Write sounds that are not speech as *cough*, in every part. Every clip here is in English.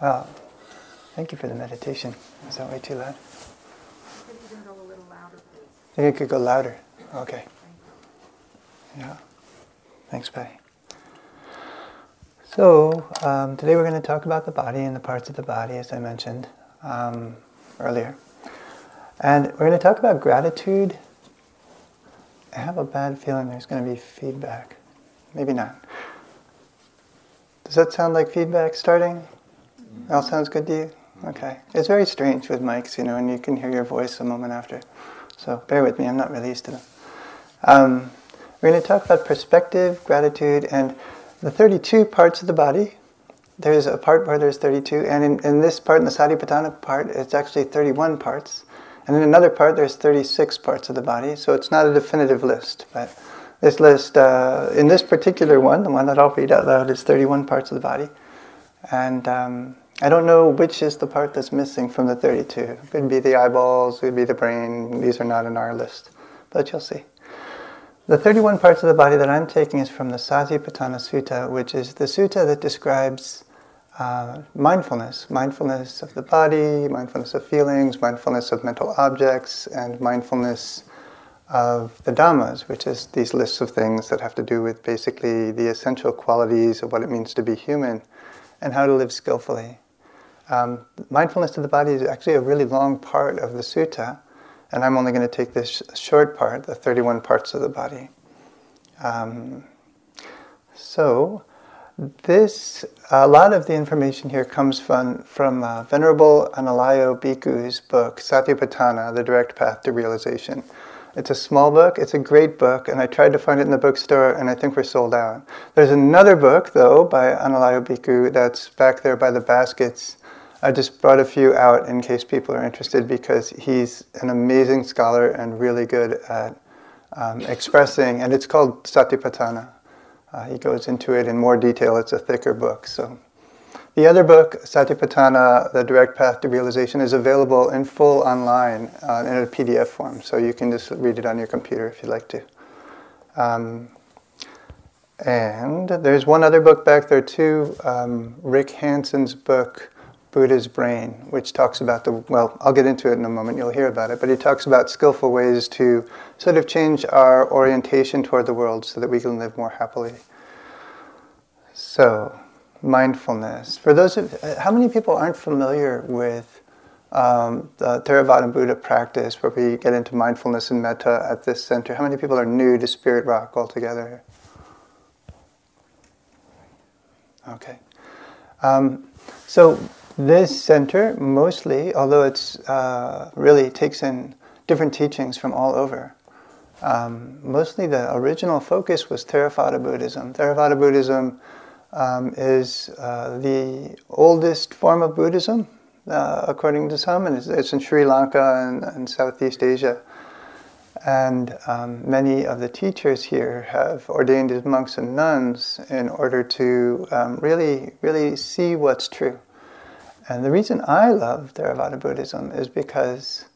Well, thank you for the meditation. Is that way too loud? Go a little louder. I think it could go louder. Okay. Yeah. Thanks, Patty. So, um, today we're going to talk about the body and the parts of the body, as I mentioned um, earlier. And we're going to talk about gratitude. I have a bad feeling there's going to be feedback. Maybe not. Does that sound like feedback starting? All sounds good to you? Okay. It's very strange with mics, you know, and you can hear your voice a moment after. So bear with me, I'm not really used to them. Um, we're going to talk about perspective, gratitude, and the 32 parts of the body. There's a part where there's 32, and in, in this part, in the Satipatthana part, it's actually 31 parts. And in another part, there's 36 parts of the body, so it's not a definitive list. But this list, uh, in this particular one, the one that I'll read out loud, is 31 parts of the body. And um, I don't know which is the part that's missing from the 32. It could be the eyeballs, it could be the brain. These are not in our list, but you'll see. The 31 parts of the body that I'm taking is from the Satipatthana Sutta, which is the sutta that describes uh, mindfulness mindfulness of the body, mindfulness of feelings, mindfulness of mental objects, and mindfulness of the Dhammas, which is these lists of things that have to do with basically the essential qualities of what it means to be human and how to live skillfully. Um, mindfulness of the body is actually a really long part of the sutta, and I'm only going to take this short part, the 31 parts of the body. Um, so, this a lot of the information here comes from from uh, Venerable Analayo Bhikkhu's book Satipatthana: The Direct Path to Realization. It's a small book. It's a great book, and I tried to find it in the bookstore, and I think we're sold out. There's another book though by Analayo that's back there by the baskets. I just brought a few out in case people are interested because he's an amazing scholar and really good at um, expressing, and it's called Satipatthana. Uh, he goes into it in more detail. It's a thicker book. So, the other book, Satipatthana: The Direct Path to Realization, is available in full online uh, in a PDF form. So you can just read it on your computer if you'd like to. Um, and there's one other book back there too, um, Rick Hanson's book, Buddha's Brain, which talks about the, well, I'll get into it in a moment, you'll hear about it, but he talks about skillful ways to sort of change our orientation toward the world so that we can live more happily. So, mindfulness. For those of, how many people aren't familiar with um, the Theravada Buddha practice where we get into mindfulness and metta at this center? How many people are new to Spirit Rock altogether? Okay. Um, so this center mostly, although it's uh, really takes in different teachings from all over, um, mostly the original focus was Theravada Buddhism. Theravada Buddhism um, is uh, the oldest form of Buddhism, uh, according to some, and it's, it's in Sri Lanka and, and Southeast Asia. And um, many of the teachers here have ordained as monks and nuns in order to um, really, really see what's true. And the reason I love Theravada Buddhism is because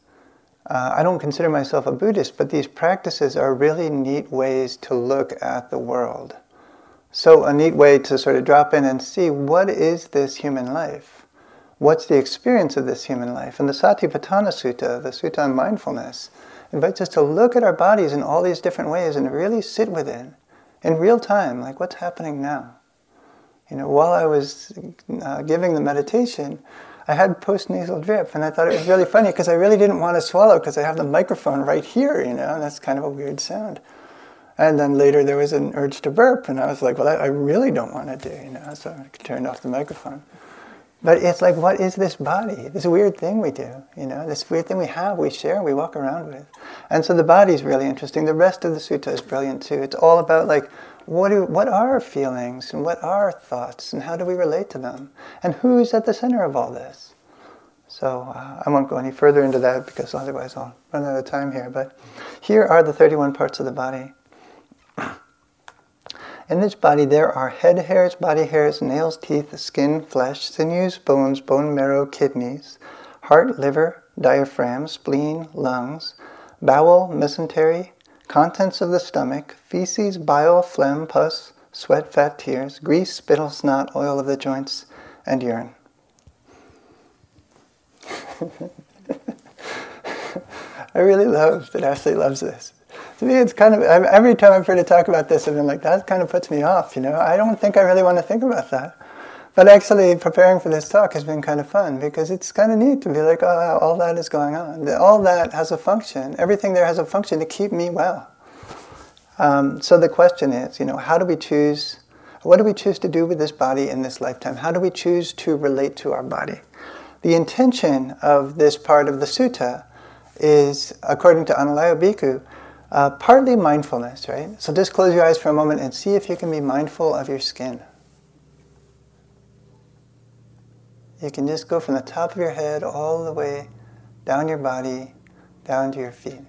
uh, I don't consider myself a Buddhist, but these practices are really neat ways to look at the world. So, a neat way to sort of drop in and see what is this human life? What's the experience of this human life? And the Satipatthana Sutta, the Sutta on mindfulness, invites us to look at our bodies in all these different ways and really sit with it in real time, like what's happening now. You know, while I was uh, giving the meditation, I had post-nasal drip, and I thought it was really funny because I really didn't want to swallow because I have the microphone right here, you know, and that's kind of a weird sound. And then later there was an urge to burp, and I was like, well, I, really don't want to do, you know, so I turned off the microphone. But it's like, what is this body? This weird thing we do, you know, this weird thing we have, we share, we walk around with. And so the body is really interesting. The rest of the sutta is brilliant too. It's all about like, what, do, what are feelings and what are thoughts and how do we relate to them? And who's at the center of all this? So uh, I won't go any further into that because otherwise I'll run out of time here. But here are the 31 parts of the body. In this body, there are head hairs, body hairs, nails, teeth, skin, flesh, sinews, bones, bone marrow, kidneys, heart, liver, diaphragm, spleen, lungs, bowel, mesentery, contents of the stomach, feces, bile, phlegm, pus, sweat, fat, tears, grease, spittle, snot, oil of the joints, and urine. *laughs* I really love that Ashley loves this. To me, it's kind of, every time I've heard to talk about this, I've been like, that kind of puts me off, you know? I don't think I really want to think about that. But actually, preparing for this talk has been kind of fun because it's kind of neat to be like, oh, all that is going on. All that has a function. Everything there has a function to keep me well. Um, so the question is, you know, how do we choose? What do we choose to do with this body in this lifetime? How do we choose to relate to our body? The intention of this part of the sutta is, according to Analayo Bhikkhu, uh, partly mindfulness, right? So just close your eyes for a moment and see if you can be mindful of your skin. You can just go from the top of your head all the way down your body, down to your feet.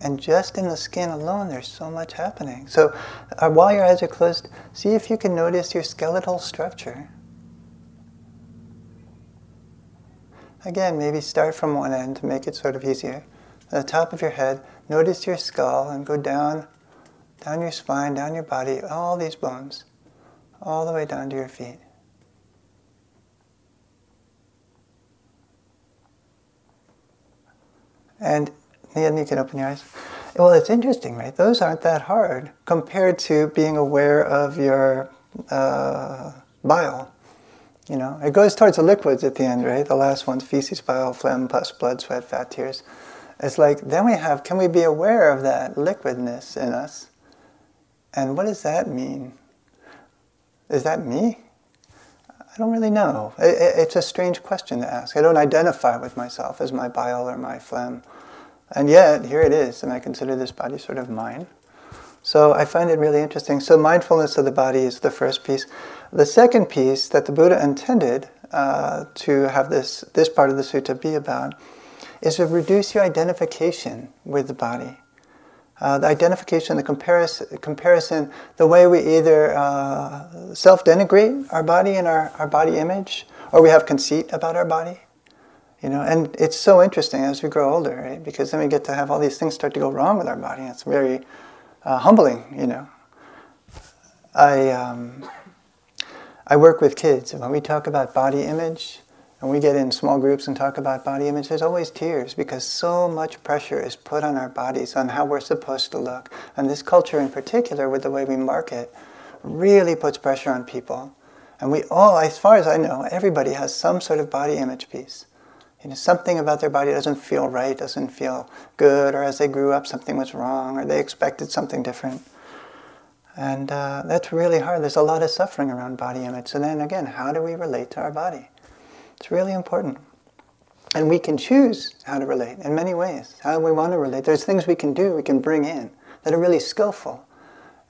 And just in the skin alone, there's so much happening. So uh, while your eyes are closed, see if you can notice your skeletal structure. Again, maybe start from one end to make it sort of easier. At the top of your head, notice your skull and go down, down your spine, down your body, all these bones all the way down to your feet. And then you can open your eyes. Well, it's interesting, right? Those aren't that hard compared to being aware of your uh, bile. You know, it goes towards the liquids at the end, right? The last one's feces, bile, phlegm, pus, blood, sweat, fat, tears. It's like, then we have, can we be aware of that liquidness in us? And what does that mean? Is that me? I don't really know. it's a strange question to ask. I don't identify with myself as my bile or my phlegm. And yet, here it is, and I consider this body sort of mine. So I find it really interesting. So, mindfulness of the body is the first piece. The second piece that the Buddha intended uh, to have this, this part of the sutta be about is to reduce your identification with the body. Uh, the identification, the comparison, comparison, the way we either uh, self denigrate our body and our, our body image, or we have conceit about our body. You know, and it's so interesting as we grow older, right? Because then we get to have all these things start to go wrong with our body. It's very uh, humbling, you know. I, um, I work with kids, and when we talk about body image, and we get in small groups and talk about body image, there's always tears because so much pressure is put on our bodies on how we're supposed to look. And this culture, in particular, with the way we market, really puts pressure on people. And we all, as far as I know, everybody has some sort of body image piece. You know, something about their body doesn't feel right, doesn't feel good, or as they grew up, something was wrong, or they expected something different. And uh, that's really hard. There's a lot of suffering around body image. So then again, how do we relate to our body? It's really important. And we can choose how to relate in many ways, how we want to relate. There's things we can do, we can bring in that are really skillful.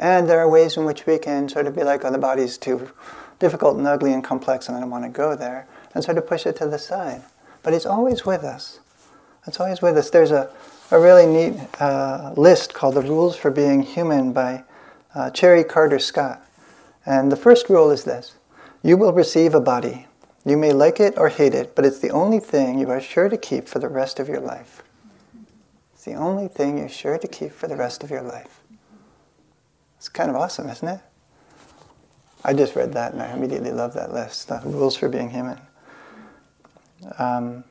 And there are ways in which we can sort of be like, oh, the body's too difficult and ugly and complex and I don't want to go there, and sort of push it to the side. But it's always with us. It's always with us. There's a, a really neat uh, list called The Rules for Being Human by uh, Chérie Carter Scott. And the first rule is this You will receive a body you may like it or hate it, but it's the only thing you are sure to keep for the rest of your life. It's the only thing you're sure to keep for the rest of your life. It's kind of awesome, isn't it? I just read that and I immediately love that list the rules for being human. Um,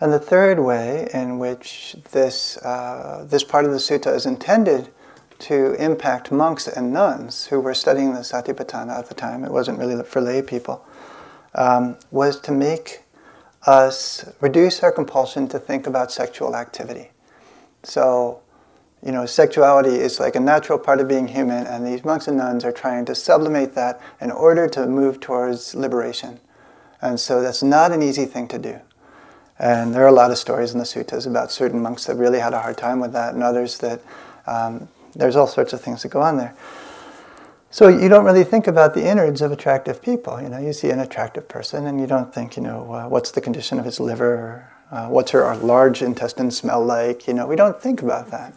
and the third way in which this, uh, this part of the sutta is intended to impact monks and nuns who were studying the Satipatthana at the time, it wasn't really for lay people, um, was to make us reduce our compulsion to think about sexual activity. So, you know, sexuality is like a natural part of being human, and these monks and nuns are trying to sublimate that in order to move towards liberation. And so that's not an easy thing to do. And there are a lot of stories in the suttas about certain monks that really had a hard time with that, and others that um, there's all sorts of things that go on there. So you don't really think about the innards of attractive people. You know, you see an attractive person, and you don't think, you know, uh, what's the condition of his liver, uh, what's her large intestine smell like. You know, we don't think about that.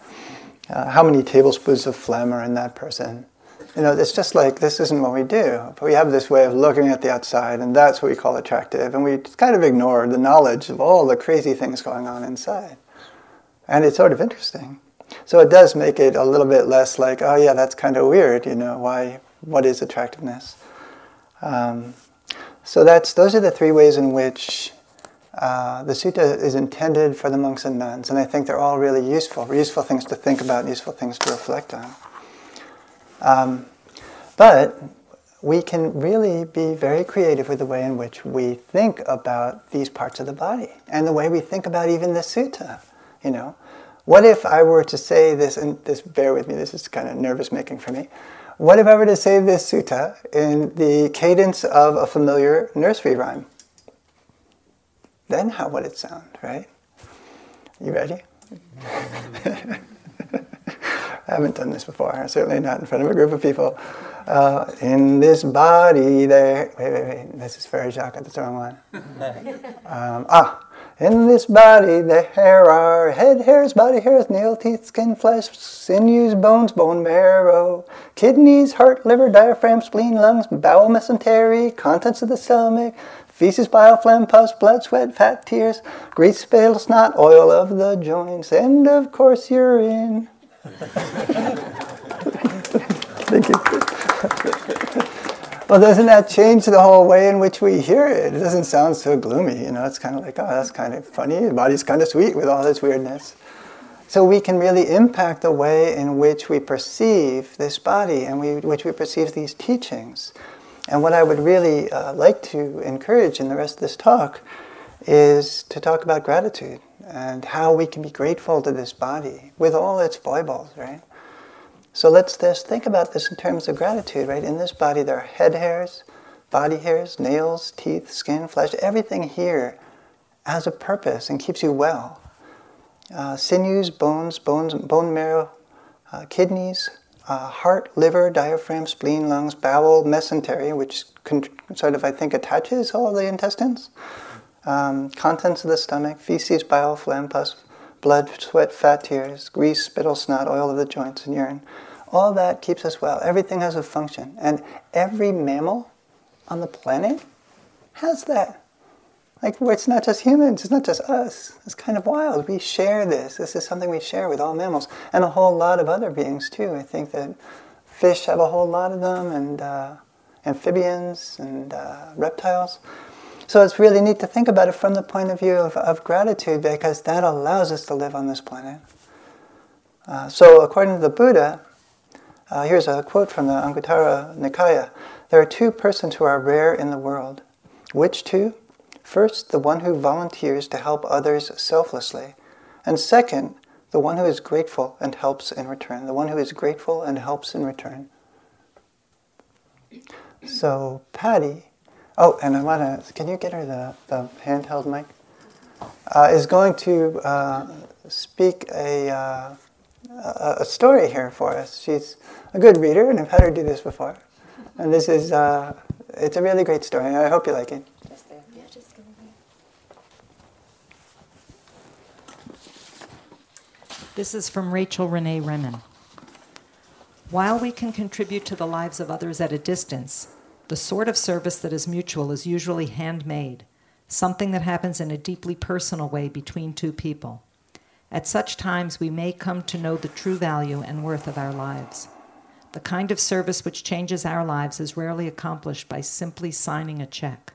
Uh, how many tablespoons of phlegm are in that person? You know, it's just like this isn't what we do. But we have this way of looking at the outside, and that's what we call attractive. And we kind of ignore the knowledge of all the crazy things going on inside. And it's sort of interesting. So it does make it a little bit less like, oh yeah, that's kind of weird, you know, why, what is attractiveness? Um, So that's those are the three ways in which uh, the sutta is intended for the monks and nuns, and I think they're all really useful, useful things to think about, useful things to reflect on. Um, but we can really be very creative with the way in which we think about these parts of the body and the way we think about even the sutta. You know, what if I were to say this, and this, bear with me, this is kind of nervous making for me. What if I were to say this sutta in the cadence of a familiar nursery rhyme? Then how would it sound, right? You ready? *laughs* I haven't done this before, certainly not in front of a group of people. Uh, in this body there. Wait, wait, wait. This is Frere Jacques. That's the wrong one. *laughs* um, ah. In this body there are head hairs, body hairs, nail, teeth, skin, flesh, sinews, bones, bone marrow, kidneys, heart, liver, diaphragm, spleen, lungs, bowel, mesentery, contents of the stomach, feces, bile, phlegm, pus, blood, sweat, fat, tears, grease, spittle, snot, oil of the joints, and of course urine. Thank you. well, doesn't that change the whole way in which we hear it? It doesn't sound so gloomy, you know. It's kind of like, oh, that's kind of funny. The body's kind of sweet with all this weirdness. So we can really impact the way in which we perceive this body and we, which we perceive these teachings. And what I would really uh, like to encourage in the rest of this talk is to talk about gratitude and how we can be grateful to this body with all its foibles, right? So let's just think about this in terms of gratitude, right? In this body, there are head hairs, body hairs, nails, teeth, skin, flesh. Everything here has a purpose and keeps you well. Uh, sinews, bones, bones, bone marrow, uh, kidneys, uh, heart, liver, diaphragm, spleen, lungs, bowel, mesentery, which con- sort of, I think, attaches all the intestines, um, contents of the stomach, feces, bile, phlegm, pus, blood, sweat, fat, tears, grease, spittle, snot, oil of the joints, and urine. All that keeps us well. Everything has a function. And every mammal on the planet has that. Like, it's not just humans, it's not just us. It's kind of wild. We share this. This is something we share with all mammals and a whole lot of other beings, too. I think that fish have a whole lot of them, and uh, amphibians and uh, reptiles. So it's really neat to think about it from the point of view of, of gratitude because that allows us to live on this planet. Uh, so, according to the Buddha, uh, here's a quote from the Anguttara Nikaya There are two persons who are rare in the world. Which two? First, the one who volunteers to help others selflessly. And second, the one who is grateful and helps in return. The one who is grateful and helps in return. So, Patty Oh, and I want to, can you get her the, the handheld mic? Uh, is going to uh, speak a, uh, a story here for us. She's a good reader, and I've had her do this before. And this is, uh, it's a really great story. I hope you like it. This is from Rachel Naomi Remen. While we can contribute to the lives of others at a distance, the sort of service that is mutual is usually handmade, something that happens in a deeply personal way between two people. At such times, we may come to know the true value and worth of our lives. The kind of service which changes our lives is rarely accomplished by simply signing a check.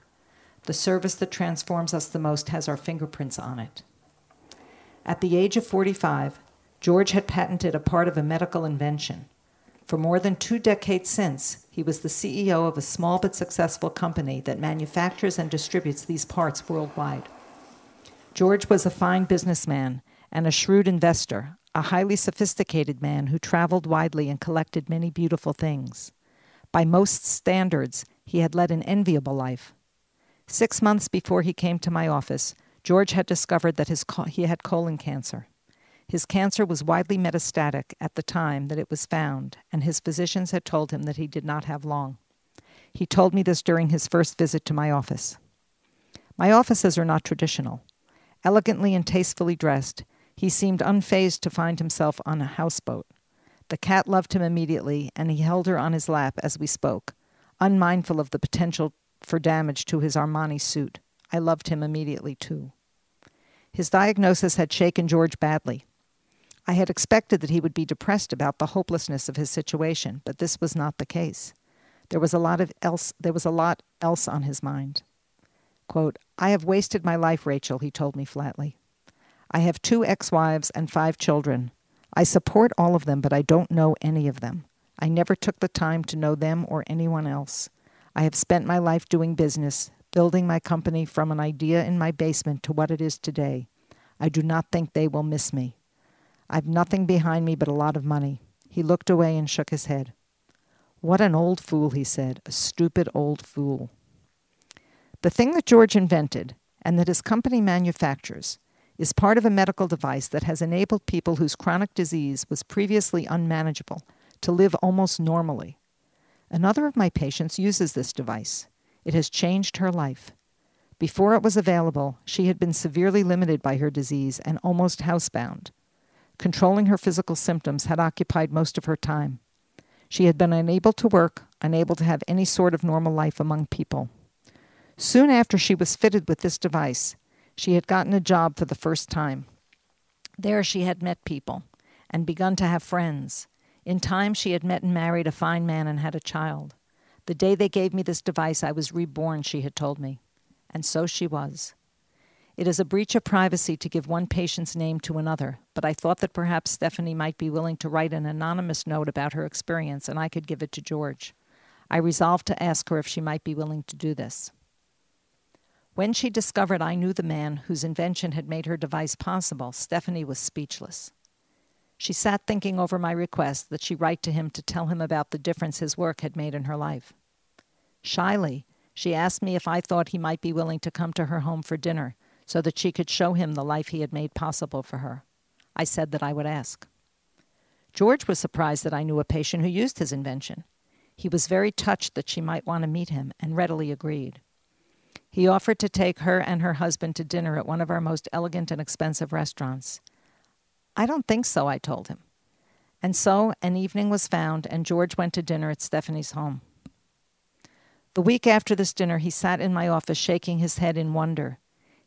The service that transforms us the most has our fingerprints on it. At the age of 45, George had patented a part of a medical invention. For more than two decades since, he was the CEO of a small but successful company that manufactures and distributes these parts worldwide. George was a fine businessman and a shrewd investor, a highly sophisticated man who traveled widely and collected many beautiful things. By most standards, he had led an enviable life. Six months before he came to my office, George had discovered that his co- he had colon cancer. His cancer was widely metastatic at the time that it was found, and his physicians had told him that he did not have long. He told me this during his first visit to my office. My offices are not traditional. Elegantly and tastefully dressed, he seemed unfazed to find himself on a houseboat. The cat loved him immediately, and he held her on his lap as we spoke, unmindful of the potential for damage to his Armani suit. I loved him immediately, too. His diagnosis had shaken George badly. I had expected that he would be depressed about the hopelessness of his situation, but this was not the case. There was a lot of else there was a lot else on his mind. Quote, I have wasted my life, Rachel, he told me flatly. I have two ex-wives and five children. I support all of them, but I don't know any of them. I never took the time to know them or anyone else. I have spent my life doing business, building my company from an idea in my basement to what it is today. I do not think they will miss me. I've nothing behind me but a lot of money. He looked away and shook his head. What an old fool, he said, a stupid old fool. The thing that George invented, and that his company manufactures, is part of a medical device that has enabled people whose chronic disease was previously unmanageable to live almost normally. Another of my patients uses this device. It has changed her life. Before it was available, she had been severely limited by her disease and almost housebound. Controlling her physical symptoms had occupied most of her time. She had been unable to work, unable to have any sort of normal life among people. Soon after she was fitted with this device, she had gotten a job for the first time. There she had met people and begun to have friends. In time, she had met and married a fine man and had a child. The day they gave me this device, I was reborn, she had told me. And so she was. It is a breach of privacy to give one patient's name to another, but I thought that perhaps Stephanie might be willing to write an anonymous note about her experience and I could give it to George. I resolved to ask her if she might be willing to do this. When she discovered I knew the man whose invention had made her device possible, Stephanie was speechless. She sat thinking over my request that she write to him to tell him about the difference his work had made in her life. Shyly, she asked me if I thought he might be willing to come to her home for dinner so that she could show him the life he had made possible for her. I said that I would ask. George was surprised that I knew a patient who used his invention. He was very touched that she might want to meet him and readily agreed. He offered to take her and her husband to dinner at one of our most elegant and expensive restaurants. I don't think so, I told him. And so an evening was found, and George went to dinner at Stephanie's home. The week after this dinner, he sat in my office shaking his head in wonder.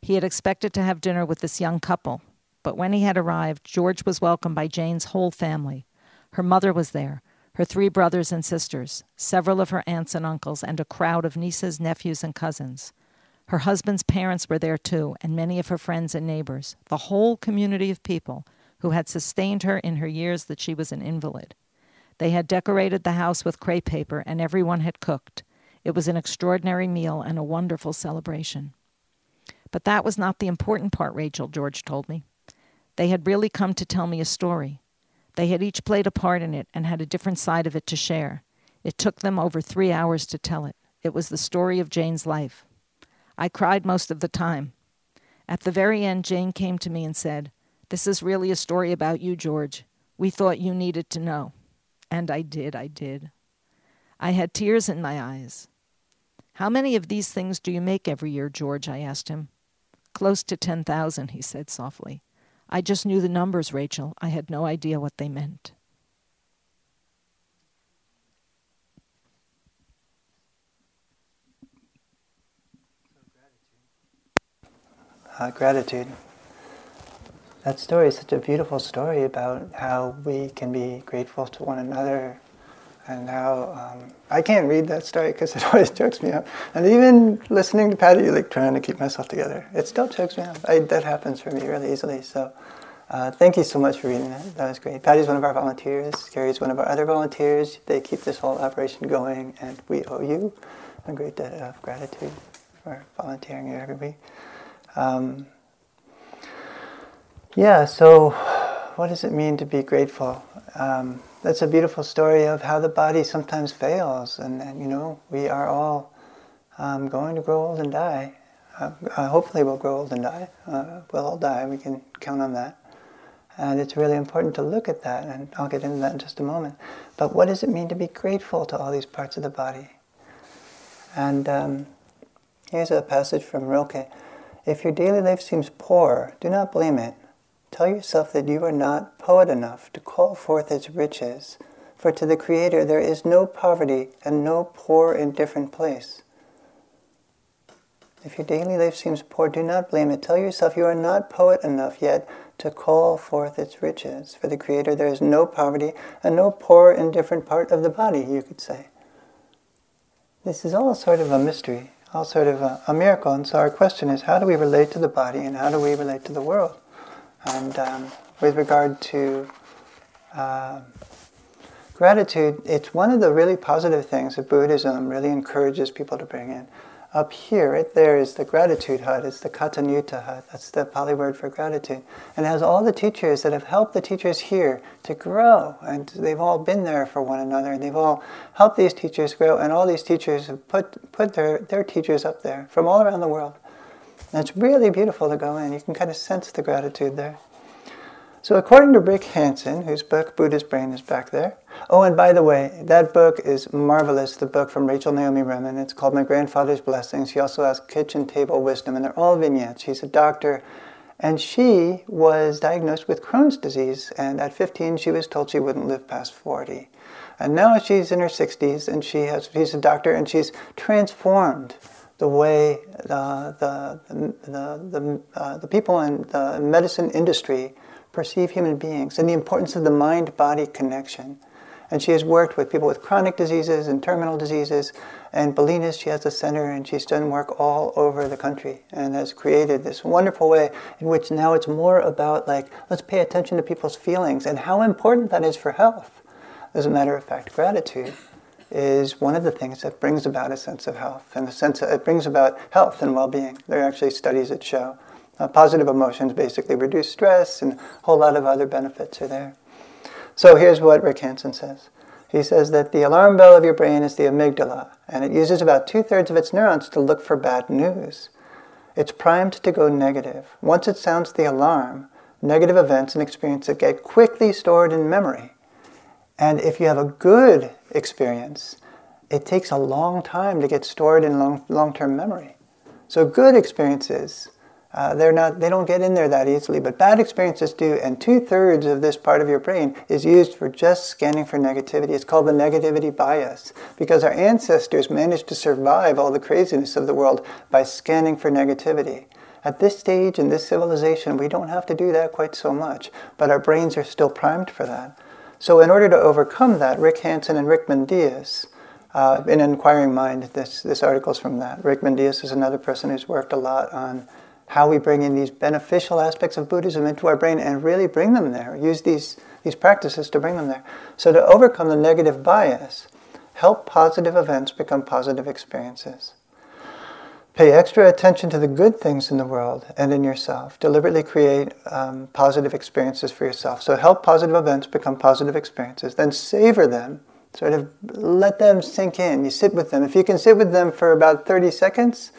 He had expected to have dinner with this young couple, but when he had arrived, George was welcomed by Jane's whole family. Her mother was there, her three brothers and sisters, several of her aunts and uncles, and a crowd of nieces, nephews, and cousins. Her husband's parents were there too, and many of her friends and neighbors, the whole community of people who had sustained her in her years that she was an invalid. They had decorated the house with crepe paper, and everyone had cooked. It was an extraordinary meal and a wonderful celebration. But that was not the important part, Rachel, George told me. They had really come to tell me a story. They had each played a part in it and had a different side of it to share. It took them over three hours to tell it. It was the story of Jane's life. I cried most of the time. At the very end, Jane came to me and said, This is really a story about you, George. We thought you needed to know. And I did, I did. I had tears in my eyes. How many of these things do you make every year, George? I asked him. Close to 10,000, he said softly. I just knew the numbers, Rachel. I had no idea what they meant. Uh, gratitude. That story is such a beautiful story about how we can be grateful to one another and how um, I can't read that story because *laughs* it always chokes me up. And even listening to Patty, like trying to keep myself together, it still chokes me up. I, that happens for me really easily. So uh, thank you so much for reading that. That was great. Patty's one of our volunteers. Gary's one of our other volunteers. They keep this whole operation going, and we owe you a great debt of gratitude for volunteering here every week. Um, yeah, so what does it mean to be grateful? Um, that's a beautiful story of how the body sometimes fails, and, and you know we are all um, going to grow old and die. Uh, uh, hopefully, we'll grow old and die. Uh, we'll all die. We can count on that. And it's really important to look at that, and I'll get into that in just a moment. But what does it mean to be grateful to all these parts of the body? And um, here's a passage from Rilke. If your daily life seems poor, do not blame it. Tell yourself that you are not poet enough to call forth its riches, for to the Creator there is no poverty and no poor indifferent place. If your daily life seems poor, do not blame it. Tell yourself you are not poet enough yet to call forth its riches. For the Creator there is no poverty and no poor indifferent part of the body, you could say. this is all sort of a mystery, all sort of a, a, miracle. And so our question is, how do we relate to the body and how do we relate to the world? And um, with regard to uh, gratitude, it's one of the really positive things that Buddhism really encourages people to bring in. Up here, right there, is the gratitude hut. It's the Kataññutā hut. That's the Pali word for gratitude. And it has all the teachers that have helped the teachers here to grow. And they've all been there for one another. And they've all helped these teachers grow. And all these teachers have put, put their, their teachers up there from all around the world. And it's really beautiful to go in. You can kind of sense the gratitude there. So, according to Rick Hanson, whose book Buddha's Brain is back there. Oh, and by the way, that book is marvelous, the book from Rachel Naomi Remen. It's called My Grandfather's Blessings. She also has Kitchen Table Wisdom, and they're all vignettes. She's a doctor, and she was diagnosed with Crohn's disease, and at 15, she was told she wouldn't live past 40. And now she's in her 60s, and she has, she's a doctor, and she's transformed the way the, the, the, the, uh, the people in the medicine industry perceive human beings and the importance of the mind body connection. And she has worked with people with chronic diseases and terminal diseases. And Bolinas, she has a center and she's done work all over the country and has created this wonderful way in which now it's more about like, let's pay attention to people's feelings and how important that is for health. As a matter of fact, gratitude is one of the things that brings about a sense of health and a sense of, it brings about health and well-being. There are actually studies that show uh, positive emotions basically reduce stress, and a whole lot of other benefits are there. So here's what Rick Hanson says. He says that the alarm bell of your brain is the amygdala, and it uses about two thirds of its neurons to look for bad news. It's primed to go negative. Once it sounds the alarm, negative events and experiences get quickly stored in memory. And if you have a good experience, it takes a long time to get stored in long, long-term memory. So good experiences uh, they're not, they don't get in there that easily, but bad experiences do. And two thirds of this part of your brain is used for just scanning for negativity. It's called the negativity bias because our ancestors managed to survive all the craziness of the world by scanning for negativity. At this stage in this civilization, we don't have to do that quite so much, but our brains are still primed for that. So, in order to overcome that, Rick Hanson and Rick Mendius, uh, in Inquiring Mind, this, this article is from that. Rick Mendius is another person who's worked a lot on how we bring in these beneficial aspects of Buddhism into our brain and really bring them there. Use these, these practices to bring them there. So, to overcome the negative bias, help positive events become positive experiences. Pay extra attention to the good things in the world and in yourself. Deliberately create um, positive experiences for yourself. So, help positive events become positive experiences. Then savor them. Sort of let them sink in. You sit with them. If you can sit with them for about 30 seconds,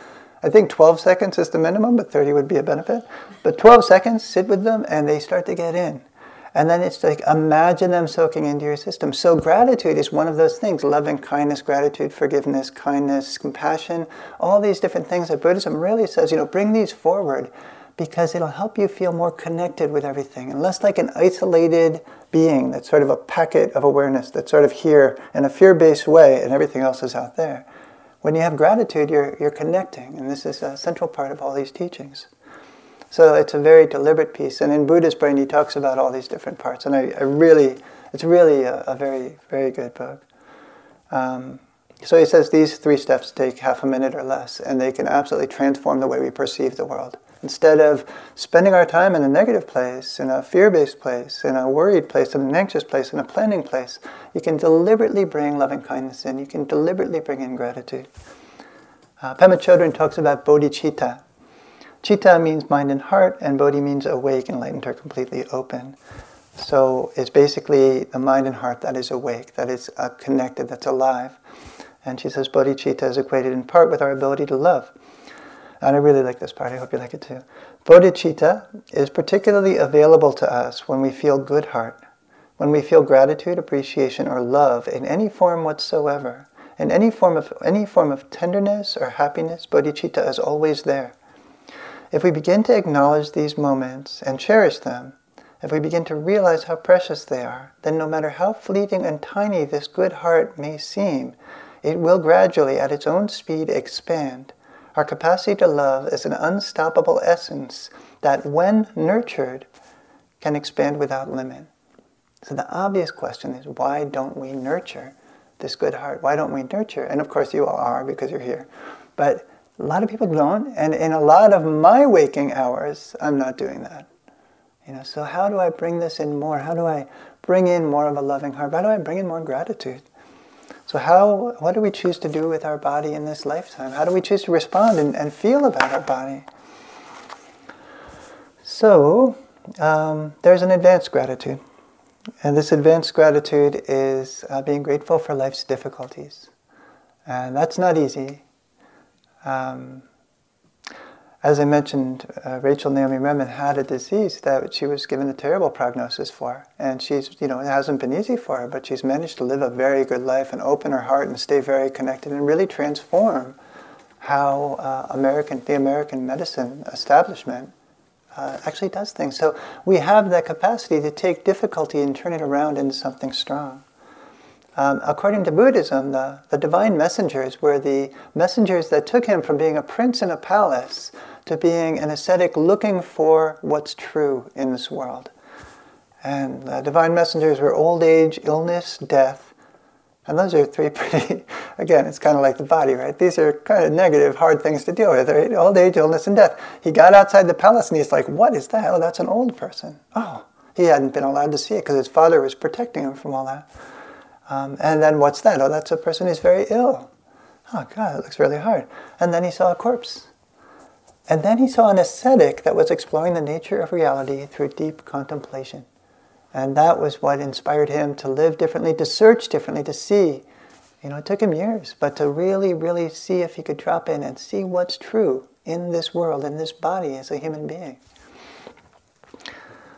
I think 12 seconds is the minimum, but 30 would be a benefit. But 12 seconds, sit with them, and they start to get in. And then it's like imagine them soaking into your system. So gratitude is one of those things loving kindness, gratitude, forgiveness, kindness, compassion, all these different things that Buddhism really says, you know, bring these forward because it'll help you feel more connected with everything and less like an isolated being that's sort of a packet of awareness that's sort of here in a fear based way and everything else is out there. When you have gratitude, you're, you're connecting, and this is a central part of all these teachings. So it's a very deliberate piece, and in Buddha's Brain, he talks about all these different parts, and I, I really, it's really a, a, very, very good book. Um, so he says these three steps take half a minute or less, and they can absolutely transform the way we perceive the world. Instead of spending our time in a negative place, in a fear based place, in a worried place, in an anxious place, in a planning place, you can deliberately bring loving kindness in. You can deliberately bring in gratitude. Uh, Pema Chodron talks about bodhicitta. Chitta means mind and heart, and bodhi means awake, enlightened, or completely open. So it's basically the mind and heart that is awake, that is uh, connected, that's alive. And she says bodhicitta is equated in part with our ability to love. And I really like this part. I hope you like it too. Bodhicitta is particularly available to us when we feel good heart, when we feel gratitude, appreciation, or love in any form whatsoever. In any form of any form of tenderness or happiness, bodhicitta is always there. If we begin to acknowledge these moments and cherish them, if we begin to realize how precious they are, then no matter how fleeting and tiny this good heart may seem, it will gradually, at its own speed, expand our capacity to love is an unstoppable essence that, when nurtured, can expand without limit. So the obvious question is why don't we nurture this good heart? Why don't we nurture? And of course, you all are because you're here. But a lot of people don't, and in a lot of my waking hours, I'm not doing that. You know, so how do I bring this in more? How do I bring in more of a loving heart? How do I bring in more gratitude? So how, what do we choose to do with our body in this lifetime? How do we choose to respond and, and feel about our body? So um, there's an advanced gratitude. And this advanced gratitude is uh, being grateful for life's difficulties. And that's not easy. Um, as I mentioned, uh, Rachel Naomi Remen had a disease that she was given a terrible prognosis for, and she's, you know, it hasn't been easy for her, but she's managed to live a very good life and open her heart and stay very connected and really transform how uh, American, the American medicine establishment uh, actually does things. So we have that capacity to take difficulty and turn it around into something strong. Um, according to Buddhism, the, the divine messengers were the messengers that took him from being a prince in a palace to being an ascetic looking for what's true in this world. And the divine messengers were old age, illness, death. And those are three *laughs* pretty, again, it's kind of like the body, right? These are kind of negative, hard things to deal with, right? Old age, illness, and death. He got outside the palace and he's like, what is that? Oh, that's an old person. Oh, he hadn't been allowed to see it because his father was protecting him from all that. Um, and then what's that? Oh, that's a person who's very ill. Oh, God, it looks really hard. And then he saw a corpse. And then he saw an ascetic that was exploring the nature of reality through deep contemplation. And that was what inspired him to live differently, to search differently, to see. You know, it took him years, but to really, really see if he could drop in and see what's true in this world, in this body as a human being.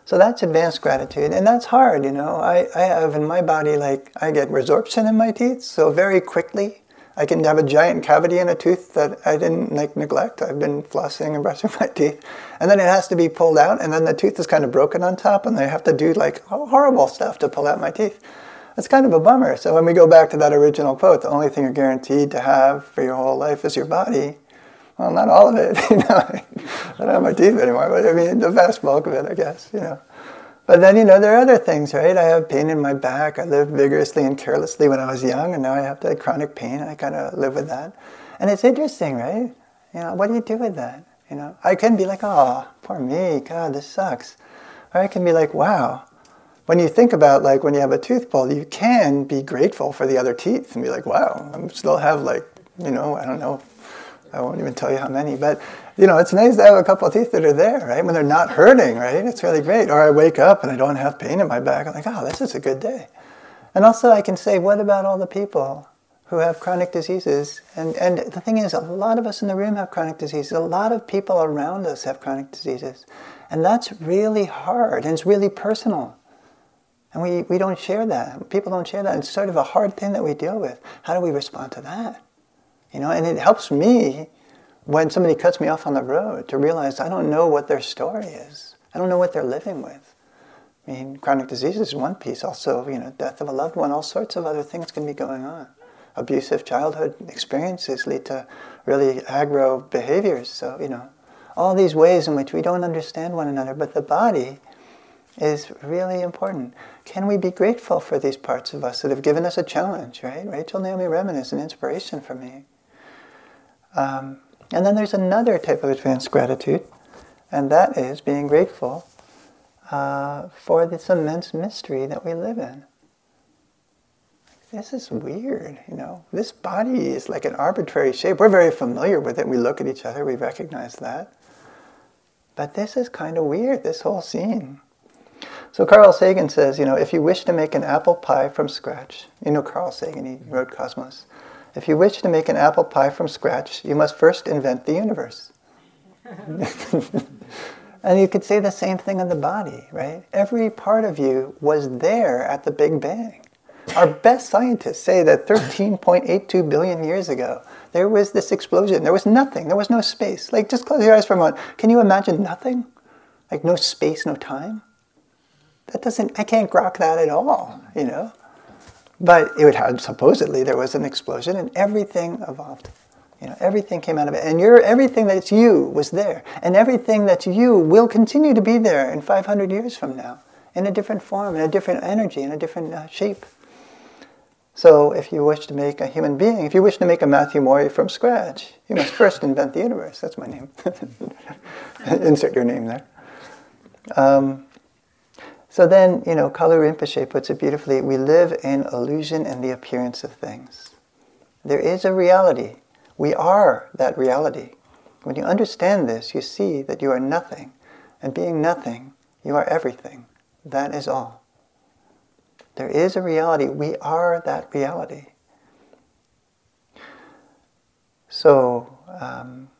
So that's advanced gratitude, and that's hard, you know. I, I have in my body, like, I get resorption in my teeth, so very quickly I can have a giant cavity in a tooth that I didn't like neglect. I've been flossing and brushing my *laughs* teeth, and then it has to be pulled out, and then the tooth is kind of broken on top, and they have to do like horrible stuff to pull out my teeth. It's kind of a bummer. So when we go back to that original quote, the only thing you're guaranteed to have for your whole life is your body. Well, not all of it. *laughs* You know, I don't have my teeth anymore, but I mean the vast bulk of it, I guess. You know. But then, you know, there are other things, right? I have pain in my back. I lived vigorously and carelessly when I was young, and now I have that chronic pain, and I kind of live with that. And it's interesting, right? You know, what do you do with that? You know, I can be like, oh, poor me, God, this sucks. Or I can be like, wow. When you think about like when you have a tooth pulled, you can be grateful for the other teeth and be like, wow, I still have like, you know, I don't know, I won't even tell you how many, but you know, it's nice to have a couple of teeth that are there, right? When they're not hurting, right? It's really great. Or I wake up and I don't have pain in my back. I'm like, oh, this is a good day. And also, I can say, what about all the people who have chronic diseases? And, and the thing is, a lot of us in the room have chronic diseases. A lot of people around us have chronic diseases. And that's really hard and it's really personal. And we, we don't share that. People don't share that. It's sort of a hard thing that we deal with. How do we respond to that? You know, and it helps me when somebody cuts me off on the road to realize I don't know what their story is. I don't know what they're living with. I mean, chronic disease is one piece. Also, you know, death of a loved one, all sorts of other things can be going on. Abusive childhood experiences lead to really aggro behaviors. So, you know, all these ways in which we don't understand one another, but the body is really important. Can we be grateful for these parts of us that have given us a challenge, right? Rachel Naomi Remen is an inspiration for me. Um, and then there's another type of advanced gratitude, and that is being grateful uh, for this immense mystery that we live in. This is weird, you know. This body is like an arbitrary shape. We're very familiar with it. We look at each other, we recognize that. But this is kind of weird, this whole scene. So Carl Sagan says, you know, if you wish to make an apple pie from scratch, you know Carl Sagan, he wrote Cosmos. If you wish to make an apple pie from scratch, you must first invent the universe. *laughs* and you could say the same thing on the body, right? Every part of you was there at the Big Bang. Our best scientists say that 13.82 billion years ago, there was this explosion. There was nothing. There was no space. Like, just close your eyes for a moment. Can you imagine nothing? Like, no space, no time? That doesn't, I can't grok that at all, you know? But it had supposedly there was an explosion and everything evolved. You know, everything came out of it. And your everything that's you was there. And everything that's you will continue to be there in 500 years from now in a different form, in a different energy, in a different uh, shape. So if you wish to make a human being, if you wish to make a Matthew Morey from scratch, you must first invent the universe. That's my name. *laughs* Insert your name there. Um, so then, you know, Kalu Rinpoche puts it beautifully we live in illusion and the appearance of things. There is a reality. We are that reality. When you understand this, you see that you are nothing. And being nothing, you are everything. That is all. There is a reality. We are that reality. So, um,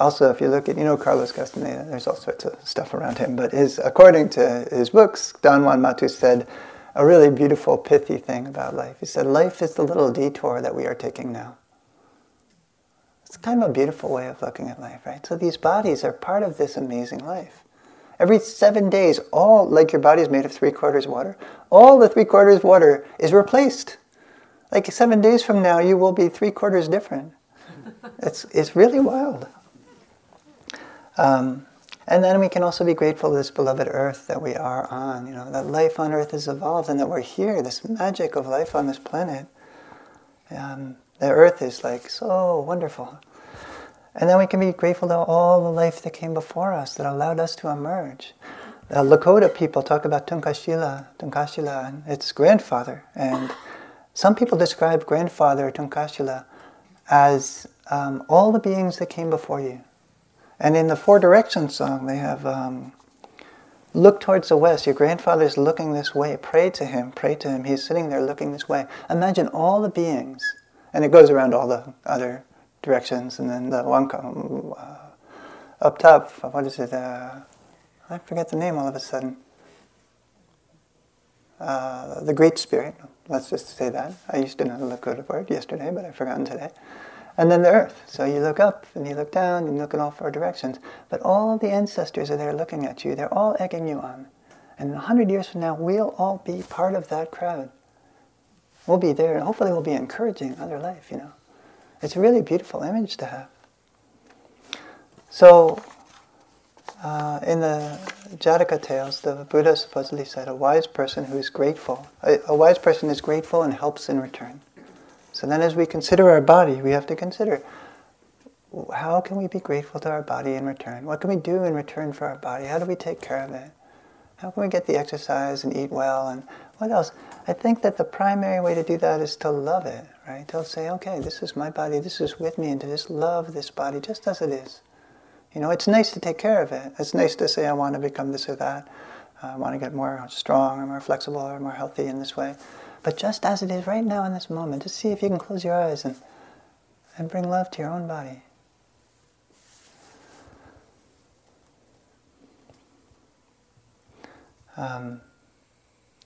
also, if you look at, you know, Carlos Castaneda, there's all sorts of stuff around him, but his, according to his books, Don Juan Matus said a really beautiful, pithy thing about life. He said, Life is the little detour that we are taking now. It's kind of a beautiful way of looking at life, right? So these bodies are part of this amazing life. Every seven days, all, like your body is made of three quarters water, all the three quarters water is replaced. Like seven days from now, you will be three quarters different. It's, it's really wild. Um, and then we can also be grateful to this beloved earth that we are on, you know, that life on earth has evolved and that we're here, this magic of life on this planet. Um, the earth is like so wonderful. And then we can be grateful to all the life that came before us that allowed us to emerge. The Lakota people talk about Tunkashila, Tunkashila, and its grandfather. And some people describe grandfather Tunkashila as um, all the beings that came before you. And in the Four Directions song, they have um, look towards the west. Your grandfather's looking this way. Pray to him. Pray to him. He's sitting there looking this way. Imagine all the beings, and it goes around all the other directions. And then the one uh, up top, what is it? Uh, I forget the name all of a sudden. Uh, the Great Spirit. Let's just say that. I used to know the Lakota word yesterday, but I've forgotten today and then the earth. So you look up and you look down and you look in all four directions. But all the ancestors are there looking at you. They're all egging you on. And hundred years from now, we'll all be part of that crowd. We'll be there, and hopefully, we'll be encouraging other life. You know, it's a really beautiful image to have. So, uh, in the Jataka tales, the Buddha supposedly said, "A wise person who is grateful, a, a wise person is grateful and helps in return." So then, as we consider our body, we have to consider how can we be grateful to our body in return? What can we do in return for our body? How do we take care of it? How can we get the exercise and eat well? And what else? I think that the primary way to do that is to love it, right? To say, okay, this is my body, this is with me, and to just love this body just as it is. You know, it's nice to take care of it. It's nice to say, I want to become this or that. I want to get more strong or more flexible or more healthy in this way. But just as it is right now in this moment, just see if you can close your eyes and, and bring love to your own body. Um,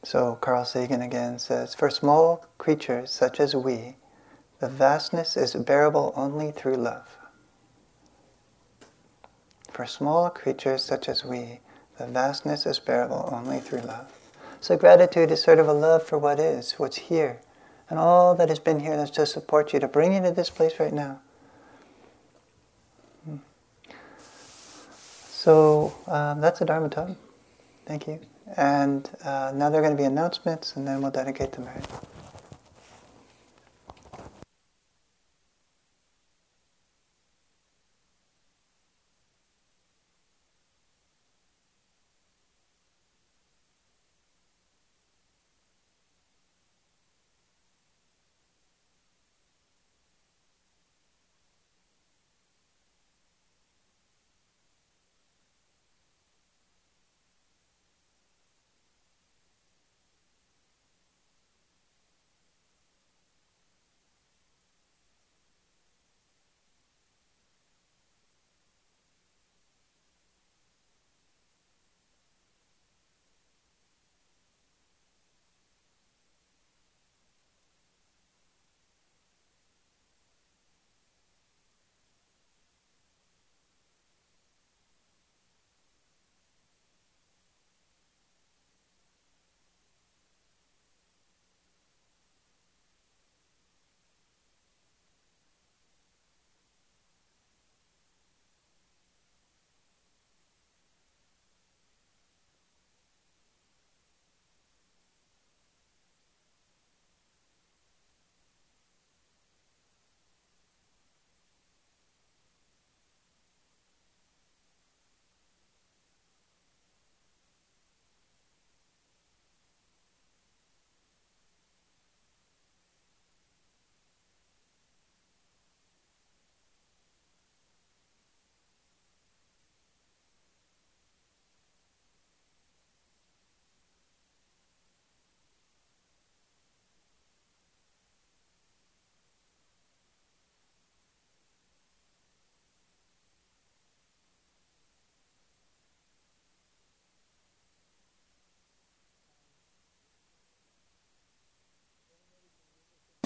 so Carl Sagan again says, For small creatures such as we, the vastness is bearable only through love. For small creatures such as we, the vastness is bearable only through love. So gratitude is sort of a love for what is, what's here, and all that has been here that's to support you, to bring you to this place right now. Hmm. So um, that's a Dharma talk. Thank you. And uh, now there are going to be announcements, and then we'll dedicate the merit.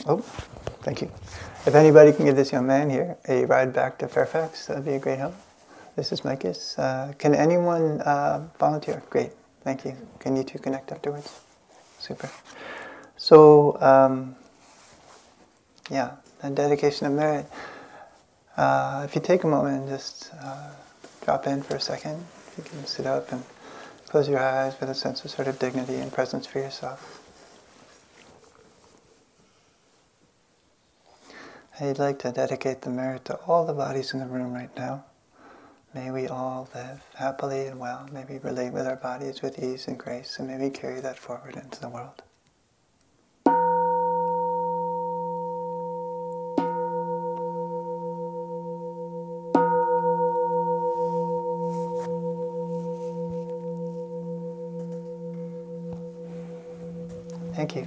Oh, thank you. If anybody can give this young man here a ride back to Fairfax, that'd be a great help. This is Micus. Uh, can anyone uh, volunteer? Great, thank you. Can you two connect afterwards? Super. So, um, yeah, the dedication of merit. Uh, if you take a moment and just uh, drop in for a second, if you can sit up and close your eyes with a sense of sort of dignity and presence for yourself. I'd like to dedicate the merit to all the bodies in the room right now. May we all live happily and well. May we relate with our bodies with ease and grace, and may we carry that forward into the world. Thank you.